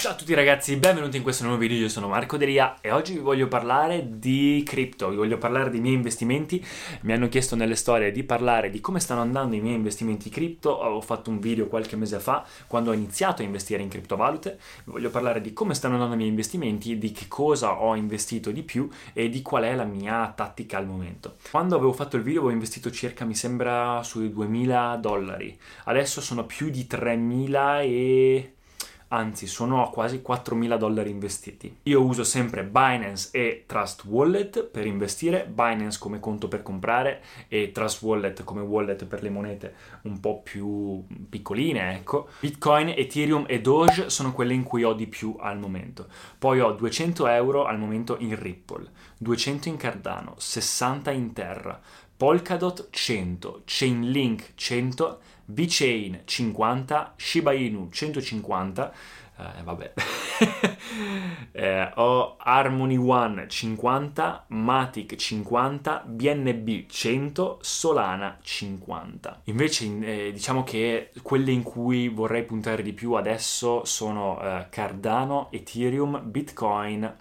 Ciao a tutti ragazzi, benvenuti in questo nuovo video, io sono Marco Delia e oggi vi voglio parlare di cripto, vi voglio parlare dei miei investimenti, mi hanno chiesto nelle storie di parlare di come stanno andando i miei investimenti cripto, ho fatto un video qualche mese fa quando ho iniziato a investire in criptovalute, vi voglio parlare di come stanno andando i miei investimenti, di che cosa ho investito di più e di qual è la mia tattica al momento. Quando avevo fatto il video avevo investito circa, mi sembra, sui 2000 dollari, adesso sono più di 3000 e anzi sono a quasi 4.000 dollari investiti. Io uso sempre Binance e Trust Wallet per investire, Binance come conto per comprare e Trust Wallet come wallet per le monete un po' più piccoline, ecco. Bitcoin, Ethereum e Doge sono quelle in cui ho di più al momento. Poi ho 200 euro al momento in Ripple, 200 in Cardano, 60 in Terra, Polkadot 100, Chainlink 100, VeChain 50, Shiba Inu 150, eh, vabbè, eh, ho Harmony One 50, Matic 50, BNB 100, Solana 50. Invece eh, diciamo che quelle in cui vorrei puntare di più adesso sono eh, Cardano, Ethereum, Bitcoin,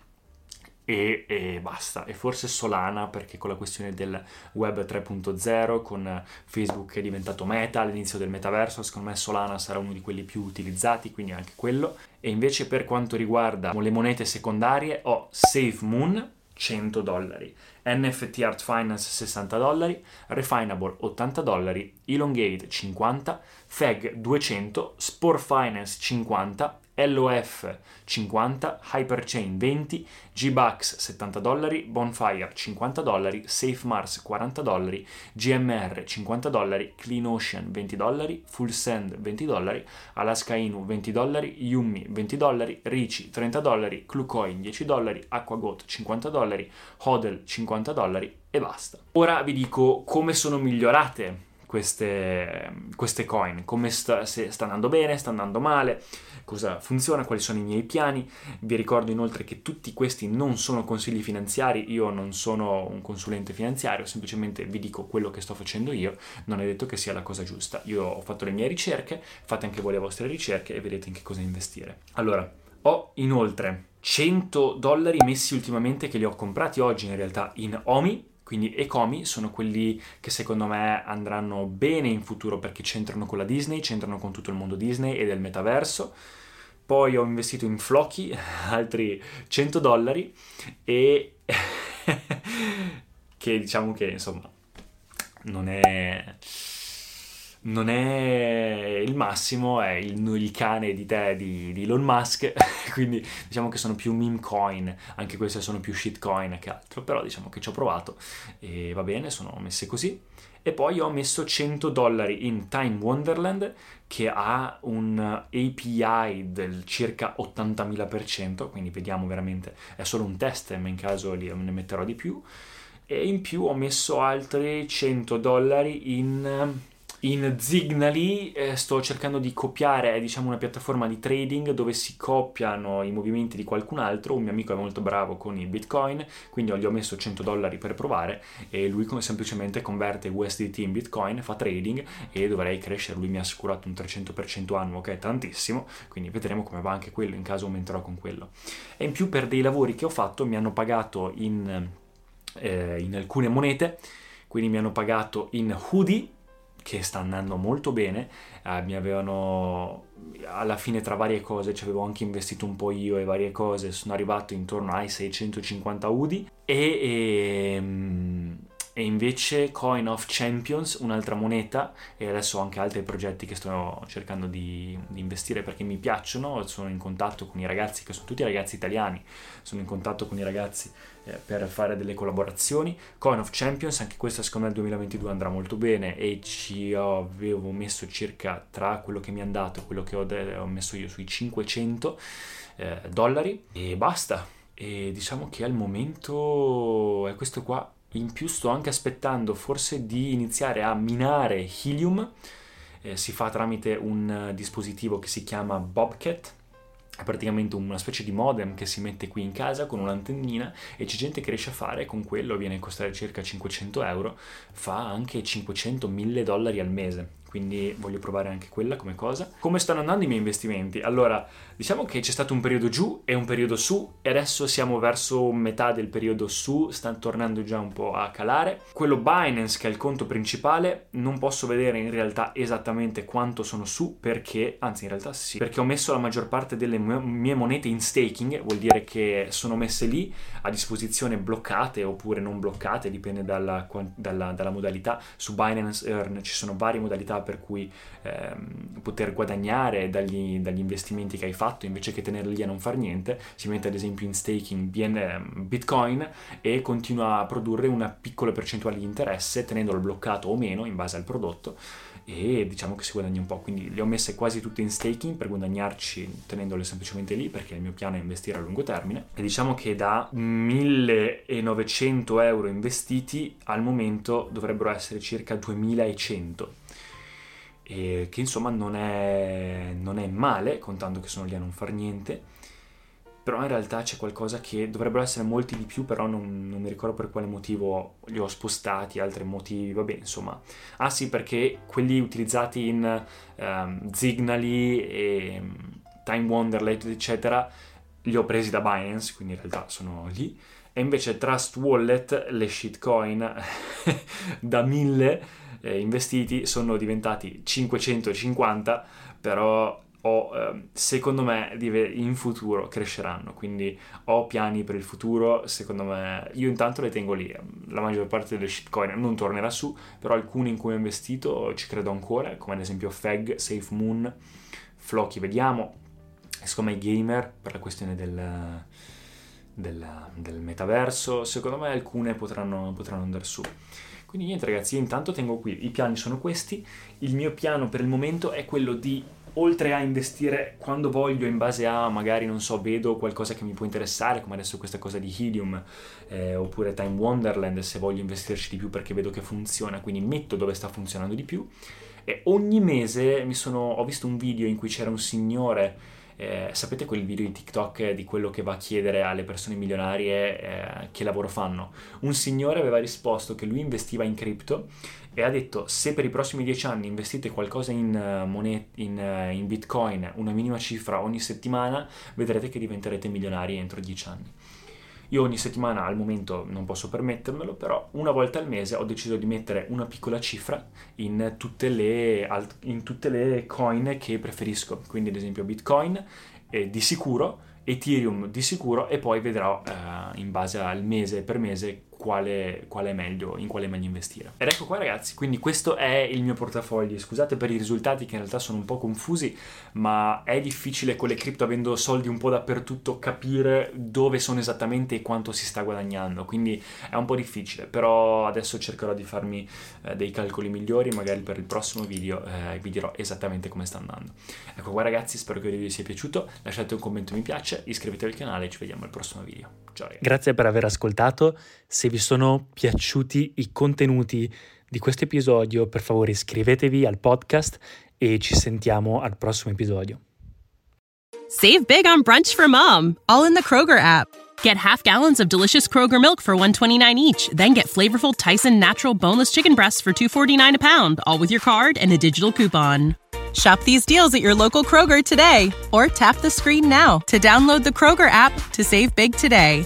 e, e, basta. E forse Solana perché con la questione del web 3.0, con Facebook che è diventato meta all'inizio del metaverso, secondo me Solana sarà uno di quelli più utilizzati, quindi anche quello. E invece per quanto riguarda le monete secondarie ho SafeMoon 100 dollari, NFT Art Finance 60 dollari, Refinable 80 dollari, Elongate 50, FEG 200, Spore Finance 50, LOF 50, Hyperchain 20, G-Bucks 70 dollari, Bonfire 50 dollari, Safe Mars 40 dollari, GMR 50 dollari, Clean Ocean 20 dollari, Full Send 20 dollari, Alaska Inu 20 dollari, Yumi 20 dollari, Ricci 30 dollari, Clucoin 10 dollari, Aquagot 50 dollari, Hodel 50 dollari e basta. Ora vi dico come sono migliorate queste, queste coin, come sta, se sta andando bene, sta andando male, cosa funziona, quali sono i miei piani. Vi ricordo inoltre che tutti questi non sono consigli finanziari, io non sono un consulente finanziario, semplicemente vi dico quello che sto facendo io, non è detto che sia la cosa giusta. Io ho fatto le mie ricerche, fate anche voi le vostre ricerche e vedete in che cosa investire. Allora, ho inoltre 100 dollari messi ultimamente che li ho comprati oggi in realtà in Omi, quindi Ecomi sono quelli che secondo me andranno bene in futuro perché c'entrano con la Disney, c'entrano con tutto il mondo Disney e del metaverso. Poi ho investito in Flocky altri 100 dollari e che diciamo che insomma non è non è il massimo, è il, il cane di te di, di, Elon Musk, quindi diciamo che sono più meme coin, anche queste sono più shitcoin che altro, però diciamo che ci ho provato e va bene, sono messe così. E poi ho messo 100 dollari in Time Wonderland che ha un API del circa 80.000%, quindi vediamo veramente, è solo un test, ma in caso ne metterò di più. E in più ho messo altri 100 dollari in in Zignali eh, sto cercando di copiare, è diciamo una piattaforma di trading dove si copiano i movimenti di qualcun altro, un mio amico è molto bravo con i bitcoin, quindi gli ho messo 100 dollari per provare e lui semplicemente converte USDT in bitcoin, fa trading e dovrei crescere, lui mi ha assicurato un 300% annuo che è tantissimo, quindi vedremo come va anche quello in caso aumenterò con quello. E in più per dei lavori che ho fatto mi hanno pagato in, eh, in alcune monete, quindi mi hanno pagato in hoodie che sta andando molto bene. Eh, mi avevano alla fine tra varie cose ci avevo anche investito un po' io e varie cose sono arrivato intorno ai 650 UDI e, e, ehm, e invece Coin of Champions, un'altra moneta, e adesso ho anche altri progetti che sto cercando di, di, investire perché mi piacciono, sono in contatto con i ragazzi, che sono tutti ragazzi italiani, sono in contatto con i ragazzi eh, per fare delle collaborazioni. Coin of Champions, anche questa secondo me nel 2022 andrà molto bene e ci avevo messo circa tra quello che mi è andato e quello che ho, ho messo io sui 500 eh, dollari e basta. E diciamo che al momento è questo qua in più sto anche aspettando forse di iniziare a minare Helium, eh, si fa tramite un dispositivo che si chiama Bobcat, è praticamente una specie di modem che si mette qui in casa con un'antennina e c'è gente che riesce a fare con quello, viene a costare circa 500 euro, fa anche 500-1000 dollari al mese quindi voglio provare anche quella come cosa. Come stanno andando i miei investimenti? Allora, diciamo che c'è stato un periodo giù e un periodo su e adesso siamo verso metà del periodo su, stanno tornando già un po' a calare. Quello Binance, che è il conto principale, non posso vedere in realtà esattamente quanto sono su perché, anzi in realtà sì, perché ho messo la maggior parte delle mie monete in staking, vuol dire che sono messe lì a disposizione bloccate oppure non bloccate, dipende dalla, dalla, dalla modalità. Su Binance Earn ci sono varie modalità per cui ehm, poter guadagnare dagli, dagli, investimenti che hai fatto invece che tenerli lì a non far niente, si mette ad esempio in staking ehm, Bitcoin e continua a produrre una piccola percentuale di interesse tenendolo bloccato o meno in base al prodotto e diciamo che si guadagna un po', quindi le ho messe quasi tutte in staking per guadagnarci tenendole semplicemente lì perché il mio piano è investire a lungo termine. E diciamo che da 1900 euro investiti al momento dovrebbero essere circa 2100 e che insomma non è, non è male, contando che sono lì a non far niente, però in realtà c'è qualcosa che dovrebbero essere molti di più, però non, non mi ricordo per quale motivo li ho spostati, altri motivi, vabbè insomma. Ah sì, perché quelli utilizzati in um, Zignali e um, Time Wonderland, eccetera, li ho presi da Binance, quindi in realtà sono lì. E invece Trust Wallet, le shitcoin da 1000 eh, investiti sono diventati 550, però ho, eh, secondo me in futuro cresceranno, quindi ho piani per il futuro, secondo me io intanto le tengo lì, la maggior parte delle shitcoin non tornerà su, però alcune in cui ho investito ci credo ancora, come ad esempio Feg, Safe Moon, Floki vediamo, secondo me i gamer per la questione del, del, del metaverso, secondo me alcune potranno, potranno andare su. Quindi niente ragazzi, io intanto tengo qui, i piani sono questi, il mio piano per il momento è quello di oltre a investire quando voglio in base a magari non so vedo qualcosa che mi può interessare come adesso questa cosa di Helium eh, oppure Time Wonderland se voglio investirci di più perché vedo che funziona quindi metto dove sta funzionando di più e ogni mese sono, ho visto un video in cui c'era un signore eh, sapete quel video di TikTok di quello che va a chiedere alle persone milionarie eh, che lavoro fanno? Un signore aveva risposto che lui investiva in cripto e ha detto se per i prossimi dieci anni investite qualcosa in, uh, monet- in, uh, in bitcoin, una minima cifra ogni settimana, vedrete che diventerete milionari entro dieci anni. Io ogni settimana al momento non posso permettermelo, però una volta al mese ho deciso di mettere una piccola cifra in tutte le, in tutte le coin che preferisco. Quindi ad esempio Bitcoin eh, di sicuro, Ethereum di sicuro e poi vedrò eh, in base al mese per mese quale, quale, è meglio, in quale è meglio investire. Ed ecco qua ragazzi, quindi questo è il mio portafoglio. Scusate per i risultati che in realtà sono un po' confusi, ma è difficile con le cripto avendo soldi un po' dappertutto capire dove sono esattamente e quanto si sta guadagnando. Quindi è un po' difficile, però adesso cercherò di farmi eh, dei calcoli migliori, magari per il prossimo video eh, vi dirò esattamente come sta andando. Ecco qua ragazzi, spero che il video vi sia piaciuto, lasciate un commento mi piace, iscrivetevi al canale e ci vediamo al prossimo video. Ciao ragazzi. Grazie per aver ascoltato. Se vi sono piaciuti i contenuti di questo episodio, per favore iscrivetevi al podcast e ci sentiamo al prossimo episodio. Save big on brunch for mom, all in the Kroger app. Get half gallons of delicious Kroger milk for 129 each, then get flavorful Tyson natural boneless chicken breasts for 249 a pound, all with your card and a digital coupon. Shop these deals at your local Kroger today or tap the screen now to download the Kroger app to save big today.